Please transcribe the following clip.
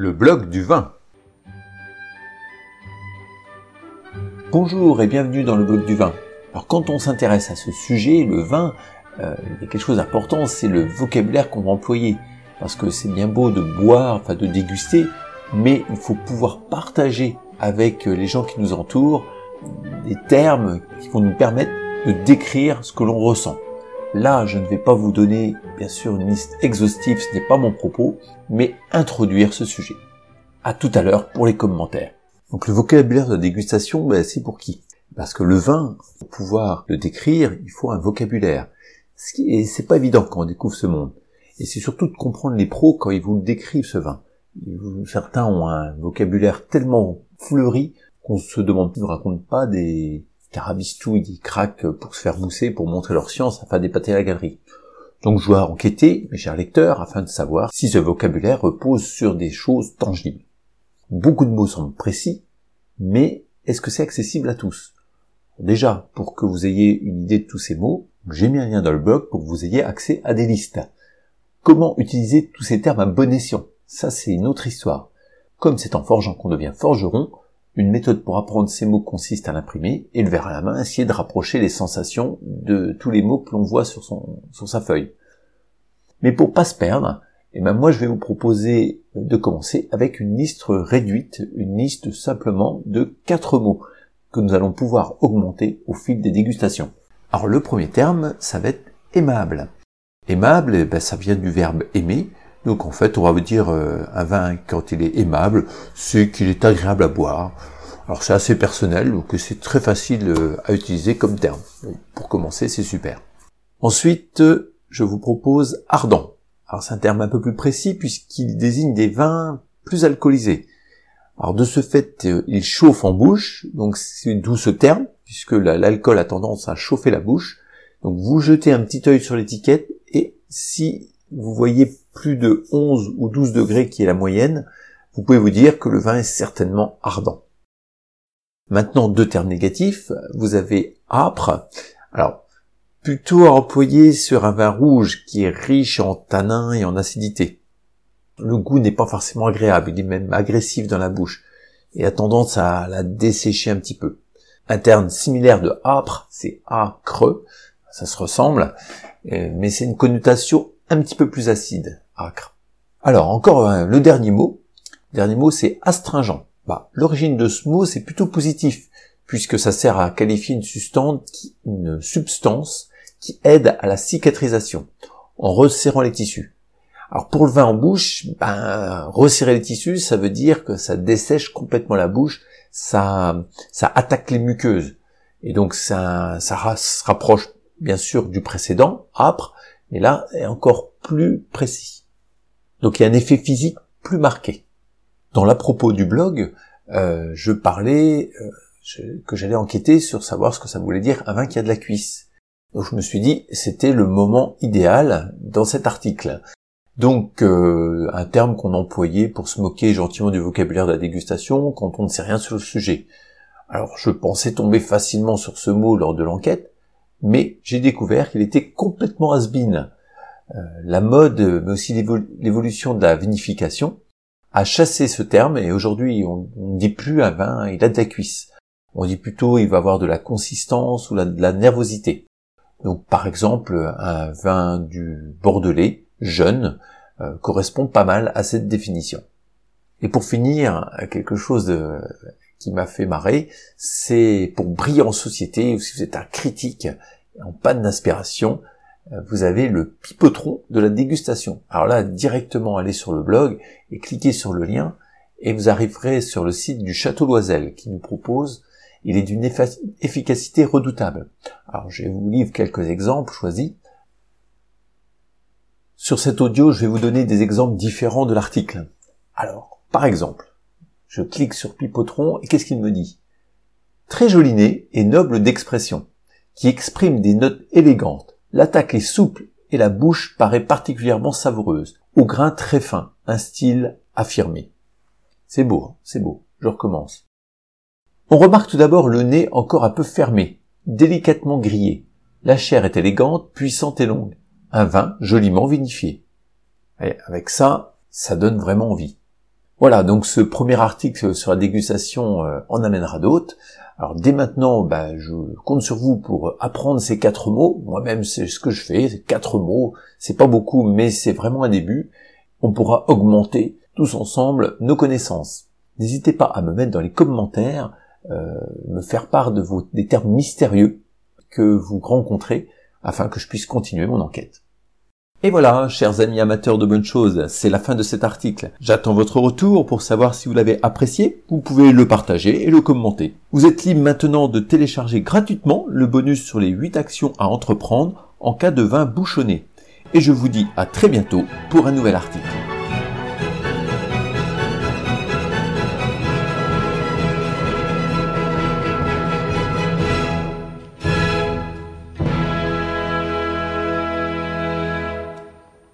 Le blog du vin. Bonjour et bienvenue dans le blog du vin. Alors quand on s'intéresse à ce sujet, le vin, euh, il y a quelque chose d'important, c'est le vocabulaire qu'on va employer. Parce que c'est bien beau de boire, enfin de déguster, mais il faut pouvoir partager avec les gens qui nous entourent des termes qui vont nous permettre de décrire ce que l'on ressent. Là, je ne vais pas vous donner, bien sûr, une liste exhaustive, ce n'est pas mon propos, mais introduire ce sujet. À tout à l'heure pour les commentaires. Donc le vocabulaire de dégustation, ben, c'est pour qui? Parce que le vin, pour pouvoir le décrire, il faut un vocabulaire. Et c'est pas évident quand on découvre ce monde. Et c'est surtout de comprendre les pros quand ils vous décrivent ce vin. Certains ont un vocabulaire tellement fleuri qu'on se demande, ne raconte pas des, carabistouillent, ils craquent pour se faire mousser, pour montrer leur science afin d'épater la galerie. Donc je dois enquêter, mes chers lecteurs, afin de savoir si ce vocabulaire repose sur des choses tangibles. Beaucoup de mots sont précis, mais est-ce que c'est accessible à tous? Déjà, pour que vous ayez une idée de tous ces mots, j'ai mis un lien dans le blog pour que vous ayez accès à des listes. Comment utiliser tous ces termes à bon escient? Ça, c'est une autre histoire. Comme c'est en forgeant qu'on devient forgeron, une méthode pour apprendre ces mots consiste à l'imprimer et le verre à la main, essayer de rapprocher les sensations de tous les mots que l'on voit sur, son, sur sa feuille. Mais pour pas se perdre, eh ben moi je vais vous proposer de commencer avec une liste réduite, une liste simplement de quatre mots que nous allons pouvoir augmenter au fil des dégustations. Alors le premier terme, ça va être aimable. Aimable, eh ben, ça vient du verbe aimer. Donc en fait, on va vous dire euh, un vin quand il est aimable, c'est qu'il est agréable à boire. Alors c'est assez personnel, donc c'est très facile euh, à utiliser comme terme. pour commencer, c'est super. Ensuite, je vous propose ardent. Alors c'est un terme un peu plus précis puisqu'il désigne des vins plus alcoolisés. Alors de ce fait, euh, il chauffe en bouche, donc c'est d'où ce terme, puisque l'alcool a tendance à chauffer la bouche. Donc vous jetez un petit œil sur l'étiquette et si vous voyez plus de 11 ou 12 degrés qui est la moyenne, vous pouvez vous dire que le vin est certainement ardent. Maintenant, deux termes négatifs. Vous avez âpre. Alors, plutôt à employer sur un vin rouge qui est riche en tanins et en acidité. Le goût n'est pas forcément agréable, il est même agressif dans la bouche et a tendance à la dessécher un petit peu. Un terme similaire de âpre, c'est acre, ça se ressemble, euh, mais c'est une connotation un petit peu plus acide, acre. Alors encore le dernier mot. Dernier mot c'est astringent. Bah, l'origine de ce mot c'est plutôt positif puisque ça sert à qualifier une substance qui, substance qui aide à la cicatrisation en resserrant les tissus. Alors pour le vin en bouche, ben, resserrer les tissus, ça veut dire que ça dessèche complètement la bouche, ça, ça attaque les muqueuses. Et donc ça, ça se rapproche bien sûr du précédent, âpre, mais là est encore plus précis. Donc il y a un effet physique plus marqué. Dans l'à propos du blog, euh, je parlais euh, que j'allais enquêter sur savoir ce que ça voulait dire un vin qui a de la cuisse. Donc je me suis dit c'était le moment idéal dans cet article. Donc euh, un terme qu'on employait pour se moquer gentiment du vocabulaire de la dégustation quand on ne sait rien sur le sujet. Alors je pensais tomber facilement sur ce mot lors de l'enquête, mais j'ai découvert qu'il était complètement has euh, la mode, mais aussi l'évolution de la vinification, a chassé ce terme et aujourd'hui on ne dit plus un vin il a de la cuisse. On dit plutôt il va avoir de la consistance ou de la nervosité. Donc par exemple un vin du Bordelais jeune euh, correspond pas mal à cette définition. Et pour finir, quelque chose de, qui m'a fait marrer, c'est pour briller en société, ou si vous êtes un critique en panne d'inspiration, euh, vous avez le pipotron de la dégustation. Alors là, directement allez sur le blog et cliquez sur le lien et vous arriverez sur le site du Château Loisel qui nous propose, il est d'une efficacité redoutable. Alors je vous livre quelques exemples choisis. Sur cet audio, je vais vous donner des exemples différents de l'article. Alors, par exemple, je clique sur Pipotron et qu'est-ce qu'il me dit? Très joli nez et noble d'expression, qui exprime des notes élégantes. L'attaque est souple et la bouche paraît particulièrement savoureuse, au grain très fin, un style affirmé. C'est beau, hein, c'est beau. Je recommence. On remarque tout d'abord le nez encore un peu fermé, délicatement grillé. La chair est élégante, puissante et longue. Un vin joliment vinifié. Avec ça, ça donne vraiment envie. Voilà, donc ce premier article sur la dégustation euh, en amènera d'autres. Alors dès maintenant, bah, je compte sur vous pour apprendre ces quatre mots. Moi-même, c'est ce que je fais, ces quatre mots. C'est pas beaucoup, mais c'est vraiment un début. On pourra augmenter tous ensemble nos connaissances. N'hésitez pas à me mettre dans les commentaires, euh, me faire part de vos, des termes mystérieux que vous rencontrez afin que je puisse continuer mon enquête. Et voilà, chers amis amateurs de bonnes choses, c'est la fin de cet article. J'attends votre retour pour savoir si vous l'avez apprécié. Vous pouvez le partager et le commenter. Vous êtes libre maintenant de télécharger gratuitement le bonus sur les 8 actions à entreprendre en cas de vin bouchonné. Et je vous dis à très bientôt pour un nouvel article.